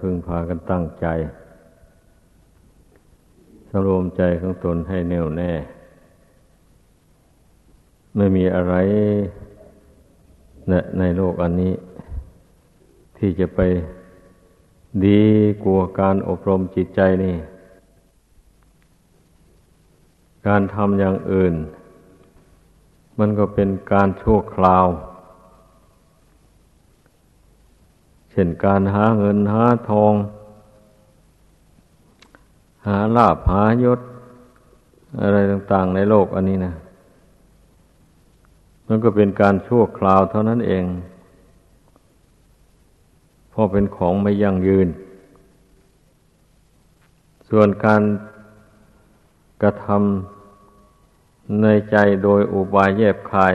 พึงพากันตั้งใจสรวมใจของตนให้แน่วแน่ ไม่มีอะไรในโลกอันนี้ ที่จะไปดีกว่าการอบรมจิตใจนี่ การทำอย่างอื่น มันก็เป็นการชั่วคราว เช่นการหาเงินหาทอง หาลาภหายศ อะไรต่างๆในโลกอันนี้นะมันก็เป็นการชั่วคราวเท่านั้นเองพราะเป็นของไม่ยั่งยืน ส่วนการกระทำในใจโดยอุบายแยบคาย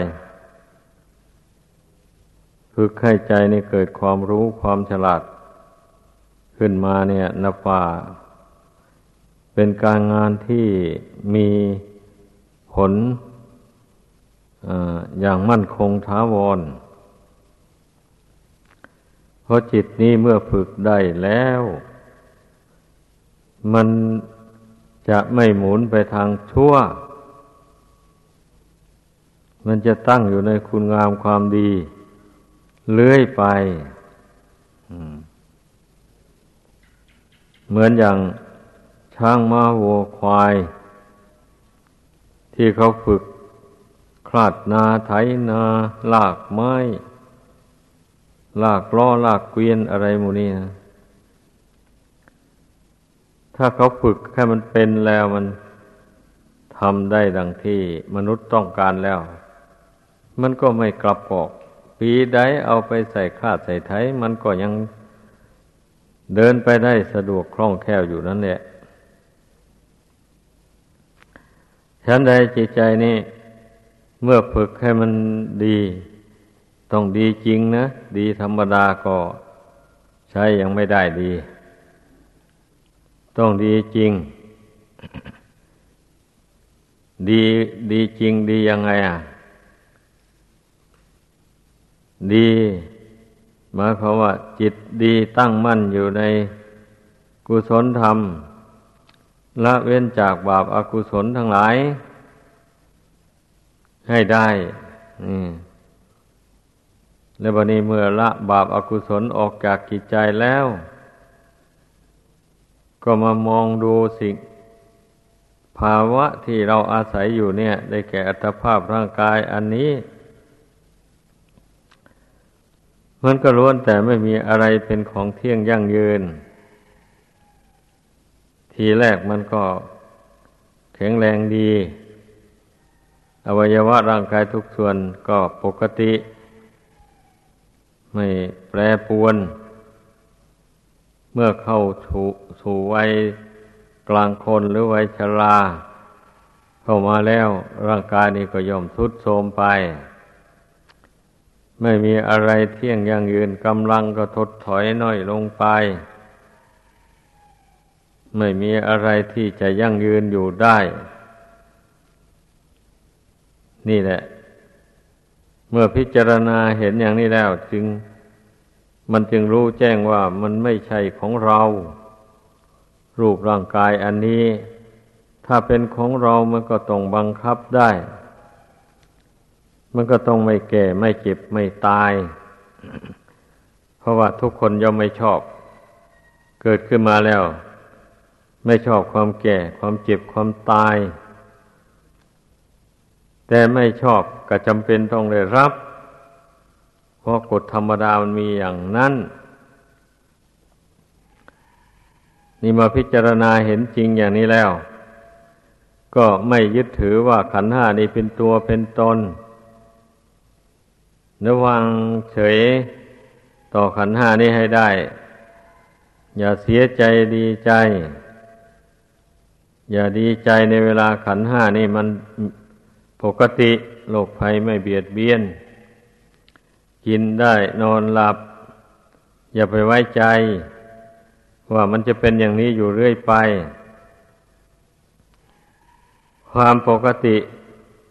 ฝึกให้ใจในเกิดความรู้ความฉลาด ขึ้นมาเนี่ยนับว่าเป็นการงานที่มีผลออย่างมั่นคงท้าวรราะจิตนี้เมื่อฝึกได้แล้ว มันจะไม่หมุนไปทางชั่ว มันจะตั้งอยู่ในคุณงามความดี เลื่อยไปเหมือนอย่างช้างม้าวัวควาย ที่เขาฝึกคลาดนาไถนาลากไม้ ลากล้อลากเกวียนอะไรมูนี่นะถ้าเขาฝึกแค่มันเป็นแล้วมันทำได้ดังที่มนุษย์ต้องการแล้ว มันก็ไม่กลับกอก ปีใดเอาไปใส่คาดใส่ไถมันก็ยังเดินไปได้สะดวกคล่องแคล่วอยู่นั่นแหละฉันใดจิตใจนี่เมื่อฝึกให้มันดี ต้องดีจริงนะ ดีธรรมดาก็ใช้ยังไม่ได้ดี ต้องดีจริง ดีดีจริงดียังไงอะ ดีหมายความว่า จิตดีตั้งมั่นอยู่ในกุศลธรรมละเว้นจากบาปอากุศลทั้งหลาย ให้ได้และบัดนี้เมื่อละบาปอากุศลออกจากกิจใจแล้ว ก็มามองดูสิ่ง ภาวะที่เราอาศัยอยู่เนี่ย ได้แก่อัตภาพร่างกายอันนี้ มันก็ล้วนแต่ไม่มีอะไรเป็นของเที่ยงยั่งยืน ทีแรกมันก็แข็งแรงดี อวัยวะร่างกายทุกส่วนก็ปกติ ไม่แปรปวน เมื่อเข้าสู่วัยกลางคนหรือวัยชรา เข้ามาแล้วร่างกายนี้ก็ย่อมทุดโทรมไป ไม่มีอะไรเที่ยงยั่งยืนกำลังก็ทดถอยน้อยลงไป ไม่มีอะไรที่จะยั่งยืนอยู่ได้ นี่แหละ เมื่อพิจารณาเห็นอย่างนี้แล้ว จึงมันจึงรู้แจ้งว่ามันไม่ใช่ของเรา รูปร่างกายอันนี้ ถ้าเป็นของเรามันก็ต้องบังคับได้ มันก็ต้องไม่แก่ไม่เจ็บไม่ตาย เพราะว่าทุกคนย่อมไม่ชอบ เกิดขึ้นมาแล้ว ไม่ชอบความแก่ความเจ็บความตาย แต่ไม่ชอบก็จำเป็นต้องได้รับ เพราะกฎธรรมดามันมีอย่างนั้นนี่มาพิจารณาเห็นจริงอย่างนี้แล้ว ก็ไม่ยึดถือว่าขันห้านี้เป็นตัวเป็นตน ระวังเฉยต่อขันห้านี้ให้ได้ อย่าเสียใจดีใจ อย่าดีใจในเวลาขันห้านี่มันปกติโรคภัยไม่เบียดเบียน กินได้นอนหลับ อย่าไปไว้ใจ ว่ามันจะเป็นอย่างนี้อยู่เรื่อยไป ความปกติ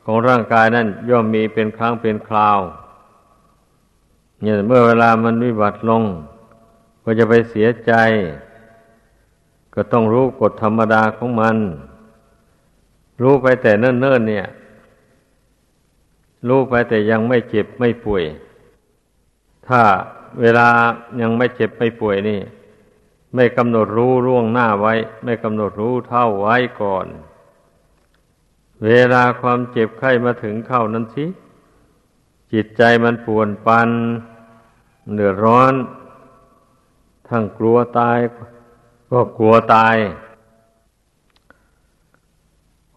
ของร่างกายนั้นย่อมมีเป็นครั้งเป็นคราว เนี่ยเมื่อเวลามันวิบัติลง ก็จะไปเสียใจ ก็ต้องรู้กฎธรรมดาของมัน รู้ไปแต่เนิ่นๆเนี่ย รู้ไปแต่ยังไม่เจ็บไม่ป่วย ถ้าเวลายังไม่เจ็บไม่ป่วยนี่ ไม่กำหนดรู้ร่วงหน้าไว้ ไม่กำหนดรู้เท่าไว้ก่อน เวลาความเจ็บไข้มาถึงเข้านั้นสิจิตใจมันป่วนปัน เดือดร้อน ทั้งกลัวตาย ก็กลัวตาย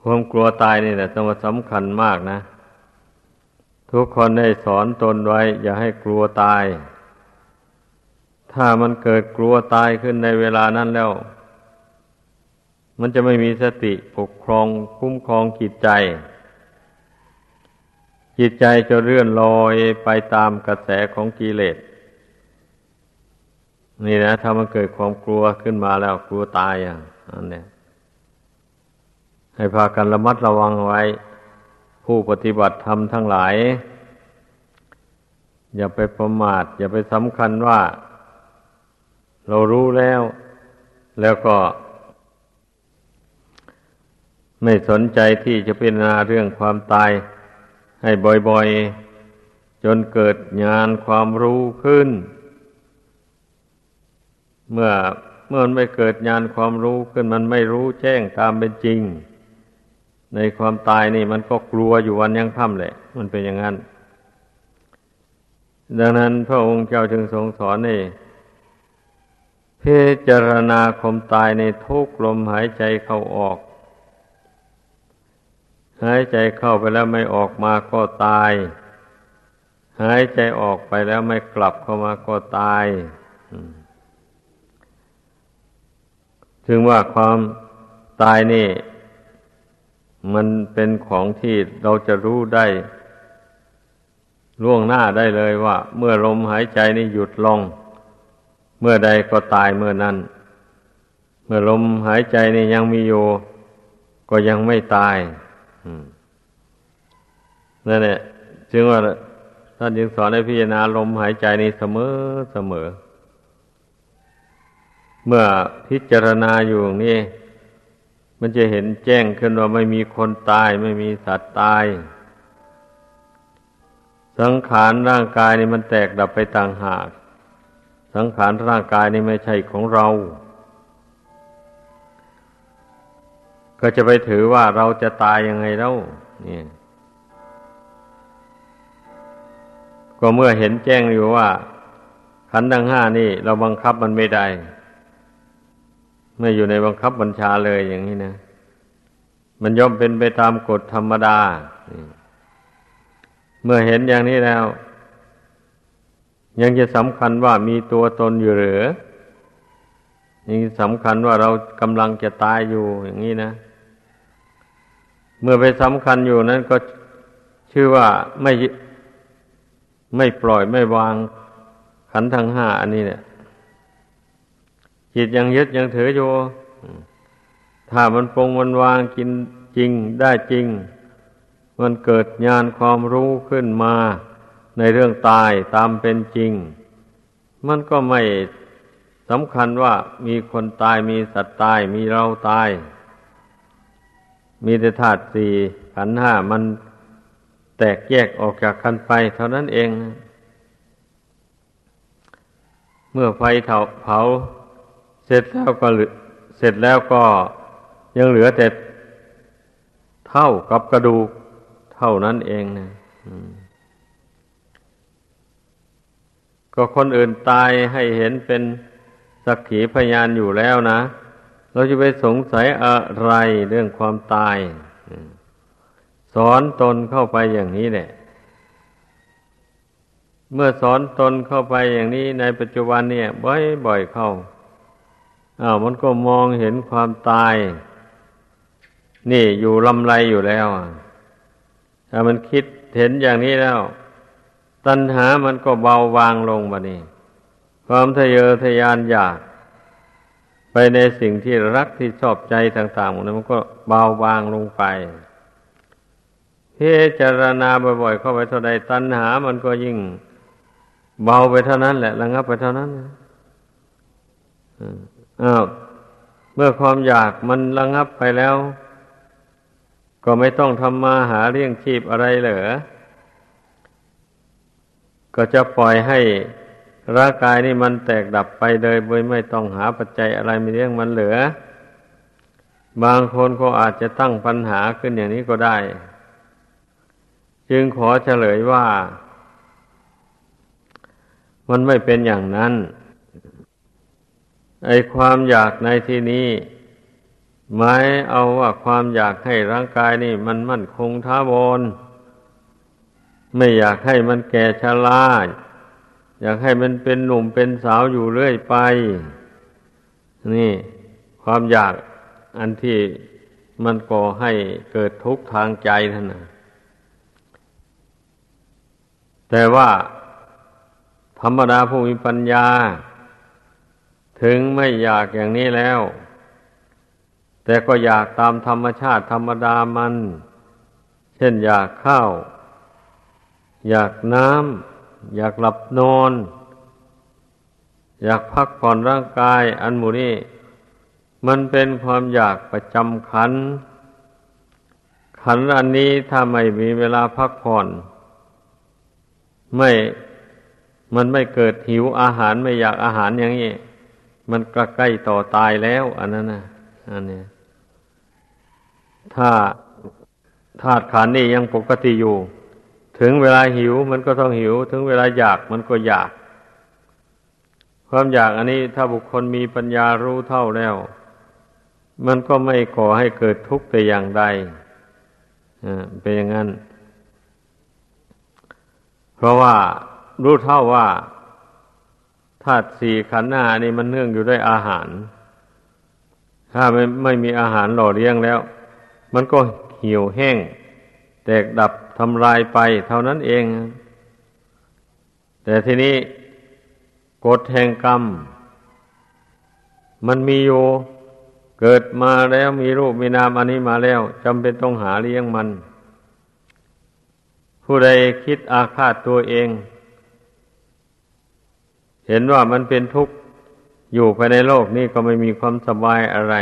ความกลัวตายนี่แหละต้องสำคัญมากนะ ทุกคนได้สอนตนไว้ อย่าให้กลัวตาย ถ้ามันเกิดกลัวตายขึ้นในเวลานั้นแล้ว มันจะไม่มีสติปกครองคุ้มครองจิตใจจิตใจจะเลื่อนลอยไปตามกระแสของกิเลส นี่นะถ้ามันเกิดความกลัวขึ้นมาแล้วกลัวตายอย่างนั้นเนี่ยให้พากันระมัดระวังไว้ ผู้ปฏิบัติธรรมทั้งหลาย อย่าไปประมาท อย่าไปสำคัญว่า เรารู้แล้ว แล้วก็ ไม่สนใจที่จะพิจารณาเรื่องความตาย ให้บ่อยๆ จนเกิดญาณความรู้ขึ้น เมื่อเมื่อมันไม่เกิดญาณความรู้ขึ้นมันไม่รู้แจ้งตามเป็นจริง ในความตายนี่มันก็กลัวอยู่วันยังค่ำแหละ มันเป็นอย่างนั้น ดังนั้นพระองค์เจ้าจึงทรงสอนนี่เพจารณาคมตายในทุกลมหายใจเข้าออก หายใจเข้าไปแล้วไม่ออกมาก็ตาย หายใจออกไปแล้วไม่กลับเข้ามาก็ตาย ถึงว่าความตายนี่ มันเป็นของที่เราจะรู้ได้ล่วงหน้าได้เลยว่า เมื่อลมหายใจนี่หยุดลง เมื่อใดก็ตายเมื่อนั้น เมื่อลมหายใจนี่ยังมีอยู่ ก็ยังไม่ตายนั่นแหละจึงว่าท่านยังสอนให้พิจารณาลมหายใจนี้เสมอเสมอ เมื่อพิจารณาอยู่นี่ มันจะเห็นแจ้งขึ้นว่าไม่มีคนตาย ไม่มีสัตว์ตาย สังขารร่างกายนี่มันแตกดับไปต่างหาก สังขารร่างกายนี่ไม่ใช่ของเรา ก็จะไปถือว่าเราจะตายยังไงเล่านี่ก็เมื่อเห็นแจ้งอยู่ว่าขันธ์ทั้งห้านี่ เราบังคับมันไม่ได้ ไม่อยู่ในบังคับบัญชาเลยอย่างนี้นะ มันย่อมเป็นไปตามกฎธรรมดา เมื่อเห็นอย่างนี้แล้ว ยังจะสำคัญว่ามีตัวตนอยู่หรือยังสำคัญว่าเรากำลังจะตายอยู่อย่างนี้นะ เมื่อไปสำคัญอยู่นั้นก็ชื่อว่าไม่ไม่ปล่อยไม่วางขันทั้งห้าอันนี้เนี่ย จิตยังยึดยังถืออยู่ ถ้ามันปรงมันวางกินจริงได้จริง มันเกิดญาณความรู้ขึ้นมา ในเรื่องตายตามเป็นจริง มันก็ไม่สำคัญว่ามีคนตายมีสัตว์ตายมีเราตาย มีแต่ธาตุสี่ขันห้ามันแตกแยกออกจากกันไป เท่านั้นเอง เมื่อไฟเผา เสร็จแล้วก็เสร็จแล้วก็ยังเหลือแต่เท่ากับกระดูกเท่านั้นเองนะก็คนอื่นตายให้เห็นเป็นสักขีพยานอยู่แล้วนะ เราจะไปสงสัยอะไรเรื่องความตาย สอนตนเข้าไปอย่างนี้แหละ เมื่อสอนตนเข้าไปอย่างนี้ในปัจจุบันเนี่ย บ่อยๆเข้า อ้าวมันก็มองเห็นความตาย นี่อยู่ลำไรอยู่แล้วถ้ามันคิดเห็นอย่างนี้แล้ว ตัณหามันก็เบาบางลงบะนี่ความทะเยอทะยานอยาก ไปในสิ่งที่รักที่ชอบใจต่างๆนั้นมันก็เบาบางลงไปพิจารณาบ่อยๆเข้าไปเท่าใดตัณหามันก็ยิ่งเบาไปเท่านั้นแหละระงับไปเท่านั้นม อ้าวเมื่อความอยากมันระงับไปแล้ว ก็ไม่ต้องทำมาหาเลี้ยงชีพอะไรเหรอ ก็จะปล่อยให้ร่างกายนี่มันแตกดับไปเลยโดยไม่ต้องหาปัจจัยอะไรมาเลี้ยงมันเหลือ บางคนก็อาจจะตั้งปัญหาขึ้นอย่างนี้ก็ได้ จึงขอเฉลยว่า มันไม่เป็นอย่างนั้น ไอความอยากในที่นี้ หมายเอาว่าความอยากให้ร่างกายนี่มันมั่นคงท้าวรไม่อยากให้มันแก่ชราอยากให้มันเป็นหนุ่มเป็นสาวอยู่เรื่อยไป นี่ความอยากอันที่มันก่อให้เกิดทุกข์ทางใจท่านนะแต่ว่าธรรมดาผู้มีปัญญา ถึงไม่อยากอย่างนี้แล้ว แต่ก็อยากตามธรรมชาติธรรมดามัน เช่นอยากข้าว อยากน้ำอยากหลับนอน อยากพักผ่อนร่างกาย อันมูนี้มันเป็นความอยากประจำขัน ขันอันนี้ถ้าไม่มีเวลาพักผ่อน ไม่มันไม่เกิดหิวอาหารไม่อยากอาหารอย่างนี้ มันกใกล้ต่อตายแล้วอันนั้นนะอันนี้ถ้าธาตุขันนี่ยังปกติอยู่ ถึงเวลาหิวมันก็ต้องหิว ถึงเวลาอยากมันก็อยาก ความอยากอันนี้ถ้าบุคคลมีปัญญารู้เท่าแล้ว มันก็ไม่ก่อให้เกิดทุกข์แต่อย่างใดเป็นอย่างนั้น เพราะว่ารู้เท่าว่า ธาตุสี่ขันธ์หน้านี่มันเนื่องอยู่ด้วยอาหารถ้าไม่ไม่มีอาหารหล่อเลี้ยงแล้ว มันก็เหี่ยวแห้ง แตกดับทำลายไป เท่านั้นเอง แต่ทีนี้กฎแห่งกรรม มันมีอยู่เกิดมาแล้วมีรูปมีนามอันนี้มาแล้วจำเป็นต้องหาเลี้ยงมัน ผู้ใดคิดอาฆาตตัวเอง เห็นว่ามันเป็นทุกข์อยู่ภายในโลกนี้ก็ไม่มีความสบายอะไร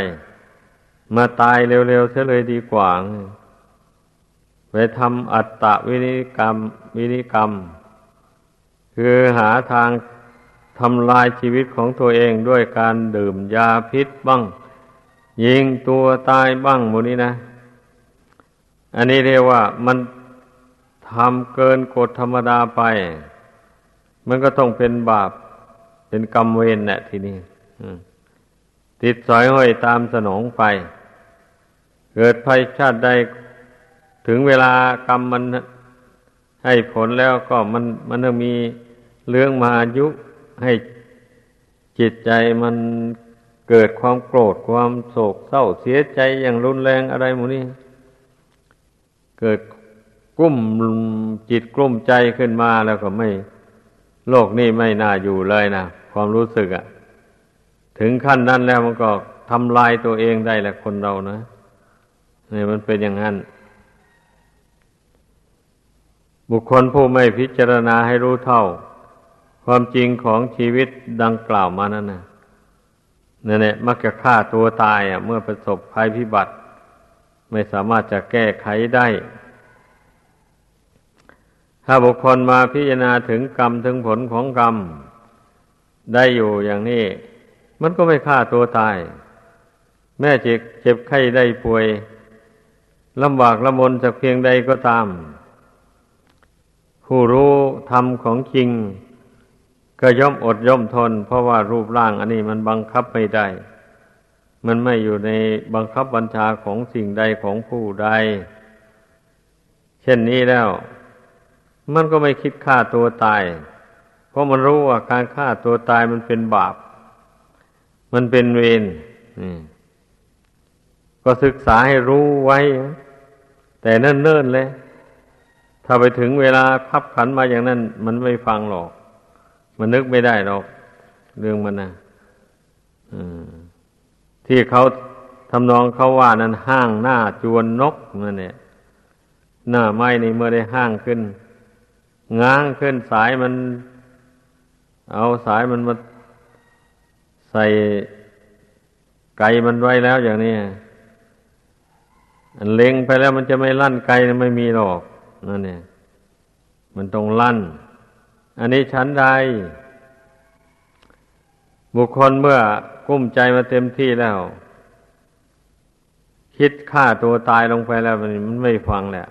มาตายเร็วๆเสียเลยดีกว่าไปทำอัตตวินิกรรม วินิกรรม คือหาทางทำลายชีวิตของตัวเองด้วยการดื่มยาพิษบ้าง ยิงตัวตายบ้างหมดนี้นะ อันนี้เรียกว่ามันทำเกินกฎธรรมดาไป มันก็ต้องเป็นบาป เป็นกรรมเวรแหละทีนี้ติดสอยห้อยตามสนองไป เกิดภัยชาติใดถึงเวลากรรมมันให้ผลแล้วก็มันมันต้องมีเรื่องมายุให้จิตใจมันเกิดความโกรธความโศกเศร้าเสียใจอย่างรุนแรงอะไรหมูนี่เกิดกุ้มจิตกลุ้มใจขึ้นมาแล้วก็ไม่ โลกนี้ไม่น่าอยู่เลยนะ ความรู้สึกอะถึงขั้นนั้นแล้วมันก็ทำลายตัวเองได้แหละคนเรานะนี่มันเป็นอย่างนั้น บุคคลผู้ไม่พิจารณาให้รู้เท่า ความจริงของชีวิตดังกล่าวมานั่นนะนั่นแหละมักจะฆ่าตัวตายอะ เมื่อประสบภัยพิบัติ ไม่สามารถจะแก้ไขได้ ถ้าบุคคลมาพิจารณาถึงกรรมถึงผลของกรรม ได้อยู่อย่างนี้ มันก็ไม่ฆ่าตัวตาย แม่เจ็บเจ็บไข้ได้ป่วยลำบากละมนจากเพียงใดก็ตาม ผู้รู้ธรรมของจริง ก็ย่อมอดย่อมทน เพราะว่ารูปร่างอันนี้มันบังคับไม่ได้ มันไม่อยู่ในบังคับบัญชาของสิ่งใดของผู้ใด เช่นนี้แล้ว มันก็ไม่คิดฆ่าตัวตาย เพราะมันรู้ว่าการฆ่าตัวตายมันเป็นบาป มันเป็นเวรก็ศึกษาให้รู้ไว้ แต่เนิ่นๆเลย ถ้าไปถึงเวลาขับขันมาอย่างนั้น มันไม่ฟังหรอก มันนึกไม่ได้หรอก เรื่องมันนะที่เขาทำนองเขาว่านั้นห้างหน้าจวนนกนั่นเนี่ยหน้าไม้นี่เมื่อได้ห้างขึ้น ง้างขึ้นสายมัน เอาสายมันมาใส่ไก่มันไว้แล้วอย่างนี้อันเล็งไปแล้วมันจะไม่ลั่นไกไม่มีหรอกนั่นเนี่ยมันต้องลั่น อันนี้ชั้นใด บุคคลเมื่อกุ้มใจมาเต็มที่แล้ว คิดฆ่าตัวตายลงไปแล้วมันไม่ฟังแหละ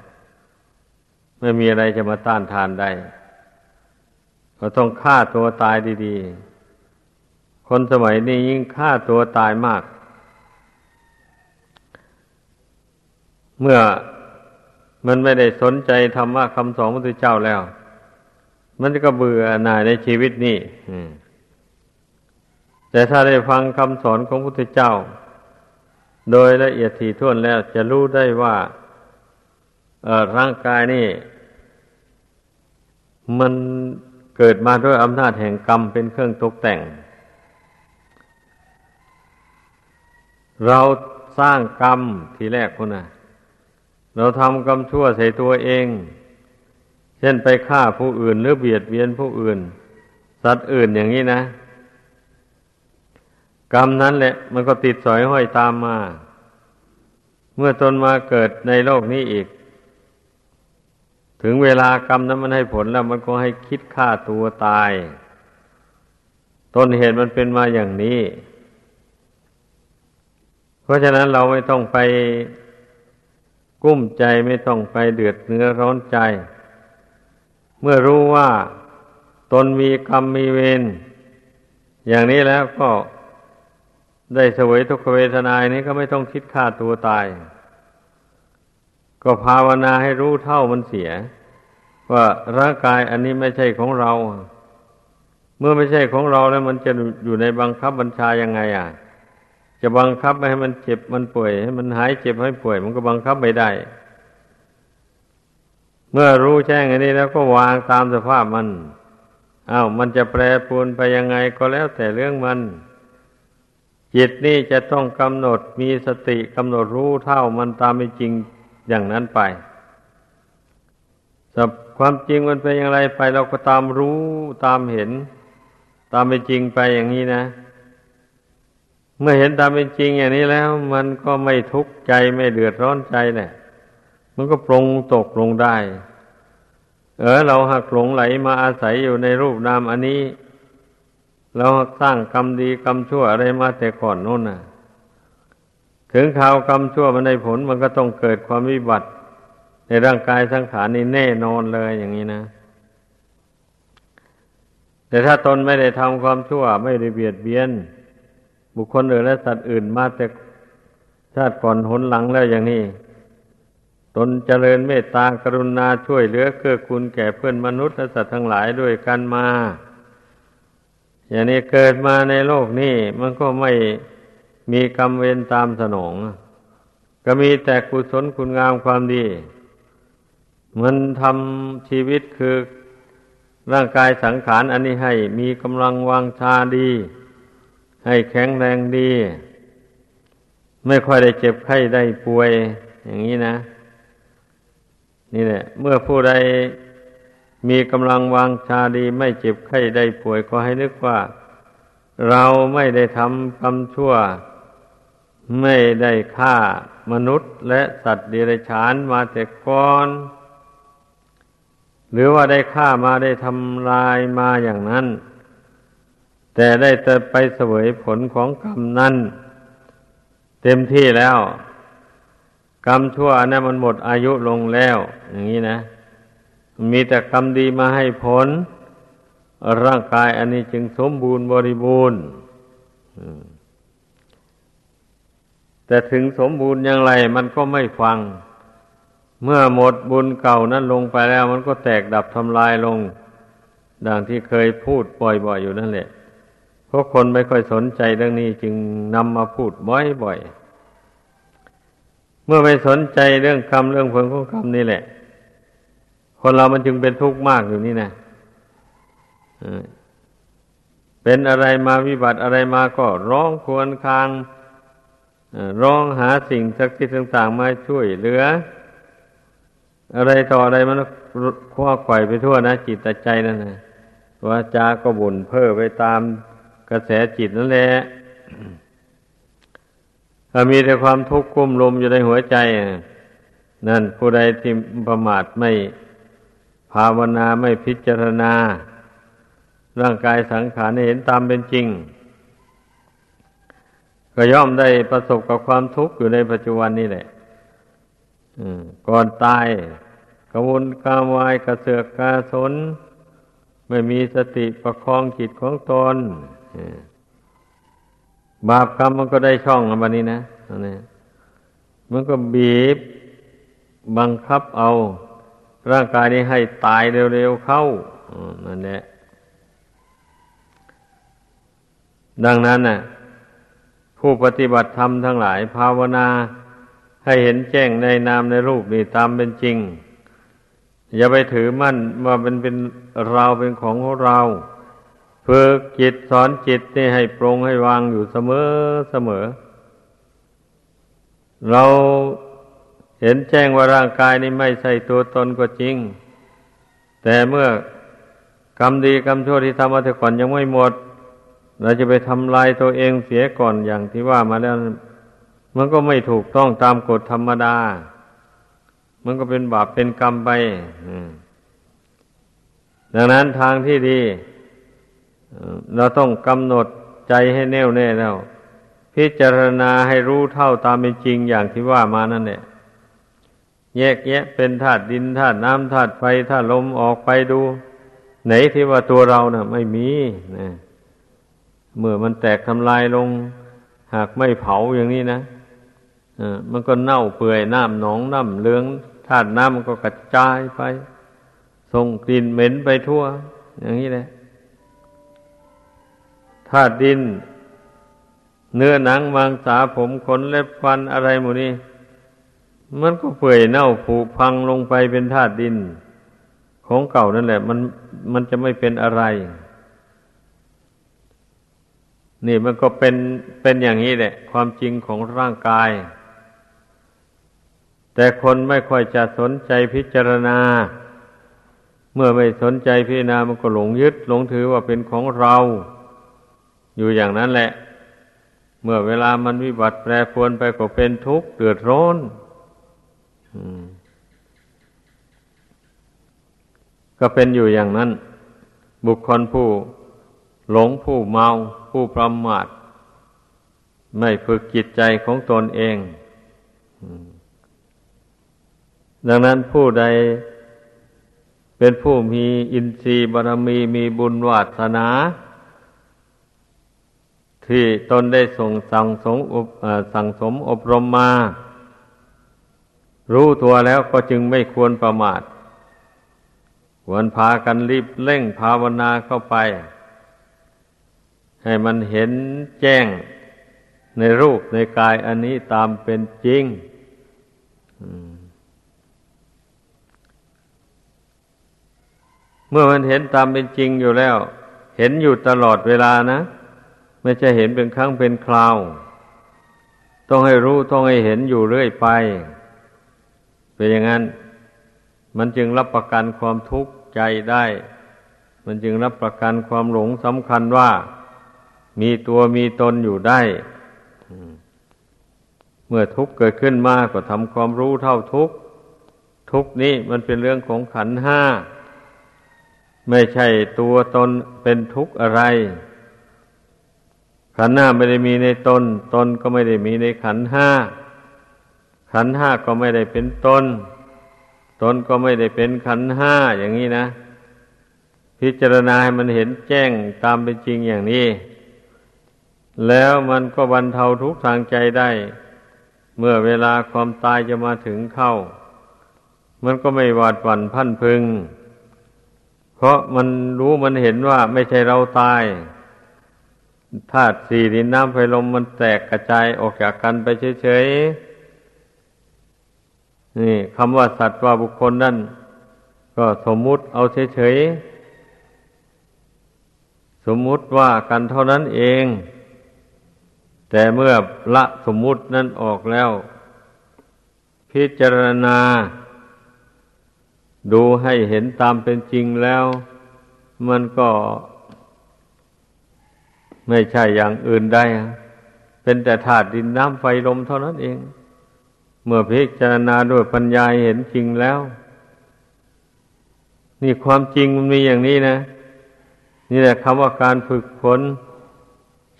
ไม่มีอะไรจะมาต้านทานได้ ก็ต้องฆ่าตัวตายดีๆ คนสมัยนี้ยิ่งฆ่าตัวตายมาก เมื่อมันไม่ได้สนใจธรรมะคำสอนพระพุทธเจ้าแล้ว มันก็เบื่อหน่ายในชีวิตนี้แต่ถ้าได้ฟังคำสอนของพระพุทธเจ้า โดยละเอียดถี่ถ้วนแล้วจะรู้ได้ว่าร่างกายนี่ มัน เกิดมาด้วยอำนาจแห่งกรรมเป็นเครื่องตกแต่ง เราสร้างกรรมทีแรกคนน่ะเราทำกรรมชั่วใส่ตัวเอง เช่นไปฆ่าผู้อื่นหรือเบียดเบียนผู้อื่น สัตว์อื่นอย่างนี้นะ กรรมนั้นแหละ มันก็ติดสอยห้อยตามมา เมื่อตนมาเกิดในโลกนี้อีก ถึงเวลากรรมนั้นมันให้ผลแล้วมันก็ให้คิดฆ่าตัวตาย ต้นเหตุมันเป็นมาอย่างนี้ เพราะฉะนั้นเราไม่ต้องไปกุ้มใจไม่ต้องไปเดือดเนื้อร้อนใจ เมื่อรู้ว่าตนมีกรรมมีเวรอย่างนี้แล้วก็ได้เสวยทุกขเวทนานี้ก็ไม่ต้องคิดฆ่าตัวตาย ก็ภาวนาให้รู้เท่ามันเสีย ว่าร่างกายอันนี้ไม่ใช่ของเรา เมื่อไม่ใช่ของเราแล้วมันจะอยู่ในบังคับบัญชายังไง อะ จะบังคับไม่ให้มันเจ็บมันป่วย ให้มันหายเจ็บให้ป่วย มันก็บังคับไม่ได้ เมื่อรู้แจ้งอันนี้แล้วก็วางตามสภาพมันอา้าวมันจะแปรปรวนไปยังไงก็แล้วแต่เรื่องมัน จิตนี่จะต้องกำหนดมีสติกำหนดรู้เท่ามันตามเป็นจริง อย่างนั้นไปสับความจริงมันเป็นอย่างไรไปเราก็ตามรู้ตามเห็น ตามเป็นจริงไปอย่างนี้นะ เมื่อเห็นตามเป็นจริงอย่างนี้แล้ว มันก็ไม่ทุกข์ใจไม่เดือดร้อนใจเนี่ยมันก็ปรงตกลงได้ เออ เราหักหลงไหลมาอาศัยอยู่ในรูปนามอันนี้ เราสร้างกรรมดีกรรมชั่วอะไรมาแต่ก่อนโน่นน่ะ ถึงข่าวกรรมชั่วมันได้ผลมันก็ต้องเกิดความวิบัติ ในร่างกายสังขารนี่แน่นอนเลยอย่างนี้นะแต่ถ้าตนไม่ได้ทำความชั่ว ไม่ได้เบียดเบียน บุคคลอื่นและสัตว์อื่นมาแต่ชาติก่อนหนหลังแล้วอย่างนี้ ตนเจริญเมตตากรุณาช่วยเหลือเกื้อกูลแก่เพื่อนมนุษย์และสัตว์ทั้งหลายด้วยกันมา อย่างนี้เกิดมาในโลกนี้มันก็ไม่ มีกรรมเวรตามสนอง ก็มีแต่กุศลคุณงามความดี มันทำชีวิตคือร่างกายสังขารอันนี้ให้มีกำลังวังชาดี ให้แข็งแรงดี ไม่ค่อยได้เจ็บไข้ได้ป่วย อย่างนี้นะ นี่แหละ เมื่อผู้ใดมีกำลังวังชาดีไม่เจ็บไข้ได้ป่วยก็ให้นึกว่า เราไม่ได้ทำกรรมชั่ว ไม่ได้ฆ่ามนุษย์และสัตว์เดรัจฉานมาแต่ก่อน หรือว่าได้ฆ่ามาได้ทำลายมาอย่างนั้น แต่ได้แต่ไปเสวยผลของกรรมนั้น เต็มที่แล้ว กรรมชั่วนั้นมันหมดอายุลงแล้ว อย่างนี้นะ มีแต่กรรมดีมาให้ผล ร่างกายอันนี้จึงสมบูรณ์บริบูรณ์ แต่ถึงสมบูรณ์อย่างไรมันก็ไม่ฟัง เมื่อหมดบุญเก่านั้นลงไปแล้ว มันก็แตกดับทำลายลง ดังที่เคยพูดบ่อยๆอยู่นั่นแหละเพราะคนไม่ค่อยสนใจเรื่องนี้จึงนำมาพูดบ่อยๆ เมื่อไม่สนใจเรื่องคำเรื่องผลของคำนี่แหละ คนเรามันจึงเป็นทุกข์มากอยู่นี่นะเป็นอะไรมาวิบัติอะไรมาก็ร้องควรคาง ร้องหาสิ่งศักดิ์สิทธิ์ต่างๆมาช่วยเหลือ อะไรต่ออะไรมันคว้าไข่ไปทั่วนะ จิตใจนั่นนะวาจาก็บ่นเพ้อไปตามกระแสจิตนั่นแหละถ้ามีแต่ความทุกข์กุ้มลมอยู่ในหัวใจนั่นผู้ใดที่ประมาทไม่ภาวนาไม่พิจารณา ร่างกายสังขารเห็นตามเป็นจริง ก็ย่อมได้ประสบกับความทุกข์อยู่ในปัจจุบันนี่แหละก่อนตายกวนกามวายกระเสือกกาสน ไม่มีสติประคองจิตของตนบาปกรรมมันก็ได้ช่องวันนี้นะนี่มันก็บีบบังคับเอา ร่างกายนี้ให้ตายเร็วๆเข้านั่นแหละดังนั้นน่ะ ผู้ปฏิบัติธรรมทั้งหลายภาวนา ให้เห็นแจ้งในนามในรูปนี่ตามเป็นจริง อย่าไปถือมั่นว่าเป็นเป็นเราเป็นของของเราฝึกจิตสอนจิตนี่ให้ปรงให้วางอยู่เสมอเสมอ เราเห็นแจ้งว่าร่างกายนี้ไม่ใช่ตัวตนก็จริง แต่เมื่อกรรมดีกรรมชั่วที่ทำมาแต่ก่อนยังไม่หมด เราจะไปทำลายตัวเองเสียก่อนอย่างที่ว่ามาแล้ว มันก็ไม่ถูกต้องตามกฎธรรมดา มันก็เป็นบาปเป็นกรรมไปดังนั้นทางที่ดี เราต้องกำหนดใจให้แน่วแน่แล้ว พิจารณาให้รู้เท่าตามเป็นจริงอย่างที่ว่ามานั่นแหละแยกแยะเป็นธาตุดินธาตุน้ำธาตุไฟธาตุลมออกไปดู ไหนที่ว่าตัวเรานะ่ะ ไม่มีนะ เมื่อมันแตกทำลายลง หากไม่เผาอย่างนี้นะมันก็เน่าเปื่อยน้ำหนองน้ำเลืองธาตุน้ำมันก็กระจายไปส่งกลิ่นเหม็นไปทั่ว อย่างนี้แหละธาตุดิน เนื้อหนังมังสาผมขนเล็บฟันอะไรหมดนี้ มันก็เปื่อยเน่าผุพังลงไปเป็นธาตุดิน ของเก่านั่นแหละ มันมันจะไม่เป็นอะไร นี่มันก็เป็นเป็นอย่างนี้แหละ ความจริงของร่างกาย แต่คนไม่ค่อยจะสนใจพิจารณา เมื่อไม่สนใจพิจารณามันก็หลงยึดหลงถือว่าเป็นของเรา อยู่อย่างนั้นแหละ เมื่อเวลามันวิบัติแปรปรวนไปก็เป็นทุกข์เดือดร้อนก็เป็นอยู่อย่างนั้น บุคคลผู้หลงผู้เมา ผู้ประมาทไม่ฝึกจิตใจของตนเอง ดังนั้นผู้ใดเป็นผู้มีอินทรีย์บารมีมีบุญวาสนา ที่ตนได้ส่งสั่งสมสั่งสมอบรมมา รู้ตัวแล้วก็จึงไม่ควรประมาทควรพากันรีบเร่งภาวนาเข้าไป ให้มันเห็นแจ้งในรูปในกายอันนี้ตามเป็นจริงเมื่อมันเห็นตามเป็นจริงอยู่แล้ว เห็นอยู่ตลอดเวลานะ ไม่ใช่เห็นเป็นครั้งเป็นคราว ต้องให้รู้ต้องให้เห็นอยู่เรื่อยไป เป็นอย่างนั้น มันจึงรับประกันความทุกข์ใจได้ มันจึงรับประกันความหลงสำคัญว่า มีตัวมีตนอยู่ได้ เมื่อทุกข์เกิดขึ้นมาก็ทำความรู้เท่าทุกข์ ทุกข์นี้มันเป็นเรื่องของขันห้า ไม่ใช่ตัวตนเป็นทุกข์อะไร ขันห้าไม่ได้มีในตน ตนก็ไม่ได้มีในขันห้า ขันห้าก็ไม่ได้เป็นตน ตนก็ไม่ได้เป็นขันห้าอย่างนี้นะ พิจารณาให้มันเห็นแจ้งตามเป็นจริงอย่างนี้ แล้วมันก็บรรเทาทุกข์ทางใจได้ เมื่อเวลาความตายจะมาถึงเข้า มันก็ไม่หวาดหวั่นพันพึง เพราะมันรู้มันเห็นว่าไม่ใช่เราตายธาตุสี่ดินน้ำไฟลมมันแตกกระจายออกจากกันไปเฉยๆ นี่คำว่าสัตว์ว่าบุคคลนั่น ก็สมมุติเอาเฉยๆ สมมุติว่ากันเท่านั้นเอง แต่เมื่อละสมมุตินั้นออกแล้ว พิจารณา ดูให้เห็นตามเป็นจริงแล้ว มันก็ไม่ใช่อย่างอื่นได้ เป็นแต่ธาตุดินน้ำไฟลมเท่านั้นเอง เมื่อพิจารณาด้วยปัญญาเห็นจริงแล้ว นี่ความจริงมันมีอย่างนี้นะ นี่แหละคำว่าการฝึกฝน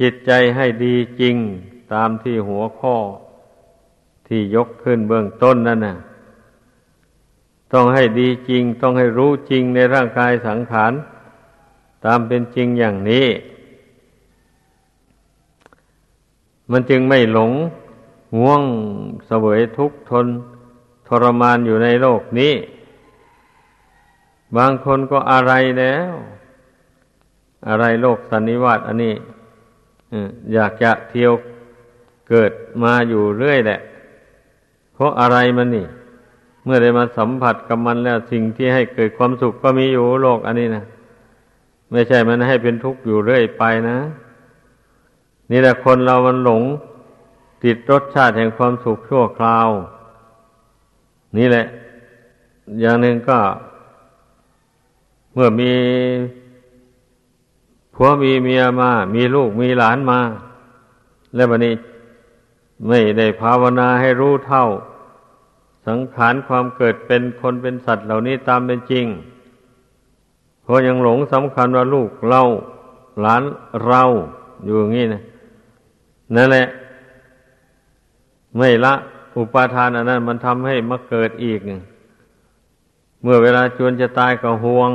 จิตใจให้ดีจริงตามที่หัวข้อที่ยกขึ้นเบื้องต้นนั่นน่ะ ต้องให้ดีจริง ต้องให้รู้จริงในร่างกายสังขาร ตามเป็นจริงอย่างนี้ มันจึงไม่หลงง่วงเสวยทุกข์ทนทรมานอยู่ในโลกนี้ บางคนก็อะไรแล้ว อะไรโลกสันนิวาตอันนี้ อยากจะเที่ยวเกิดมาอยู่เรื่อยแหละ เพราะอะไรมันนี่ เมื่อได้มาสัมผัสกับมันแล้วสิ่งที่ให้เกิดความสุขก็มีอยู่โลกอันนี้นะไม่ใช่มันให้เป็นทุกข์อยู่เรื่อยไปนะ นี่แหละคนเรามันหลง ติดรสชาติแห่งความสุขชั่วคราว นี่แหละ อย่างหนึ่งก็ เมื่อมี ผัวมีเมียมา มีลูกมีหลานมา แล้ววันนี้ไม่ได้ภาวนาให้รู้เท่า สังขารความเกิดเป็นคนเป็นสัตว์เหล่านี้ตามเป็นจริงเพราะยังหลงสำคัญว่าลูกเราหลานเราอยู่อย่างนี้นะนั่นแหละ ไม่ละอุปาทานอันนั้น มันทำให้มาเกิดอีก เมื่อเวลาจวนจะตายก็ห่วง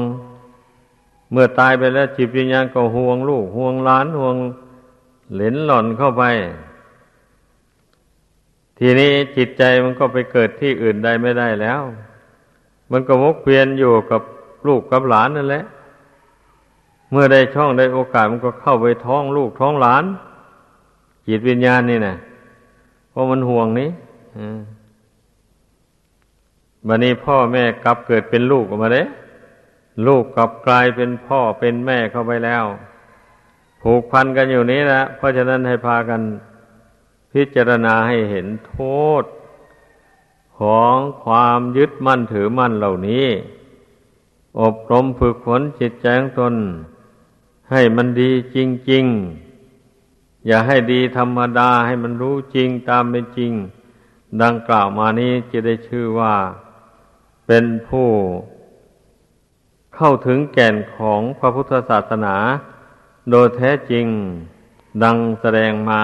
เมื่อตายไปแล้วจิตวิญญาณก็ห่วงลูกห่วงหลานห่วงเหลนหล่อนเข้าไป ทีนี้จิตใจมันก็ไปเกิดที่อื่นใดไม่ได้แล้ว มันก็วกเวียนอยู่กับลูกกับหลานนั่นแหละ เมื่อได้ช่องได้โอกาสมันก็เข้าไปท้องลูกท้องหลาน จิตวิญญาณนี่นะเพราะมันห่วงนี้บันนี้พ่อแม่กลับเกิดเป็นลูกออกมาเด้ ลูกกลับกลายเป็นพ่อเป็นแม่เข้าไปแล้ว ผูกพันกันอยู่นี้นะเพราะฉะนั้นให้พากันพิจารณาให้เห็นโทษ ของความยึดมั่นถือมั่นเหล่านี้ อบรมฝึกฝนจิตใจของตน ให้มันดีจริง ๆ อย่าให้ดีธรรมดาให้มันรู้จริงตามเป็นจริง ดังกล่าวมานี้จะได้ชื่อว่า เป็นผู้ เข้าถึงแก่นของพระพุทธศาสนา โดยแท้จริงดังแสดงมา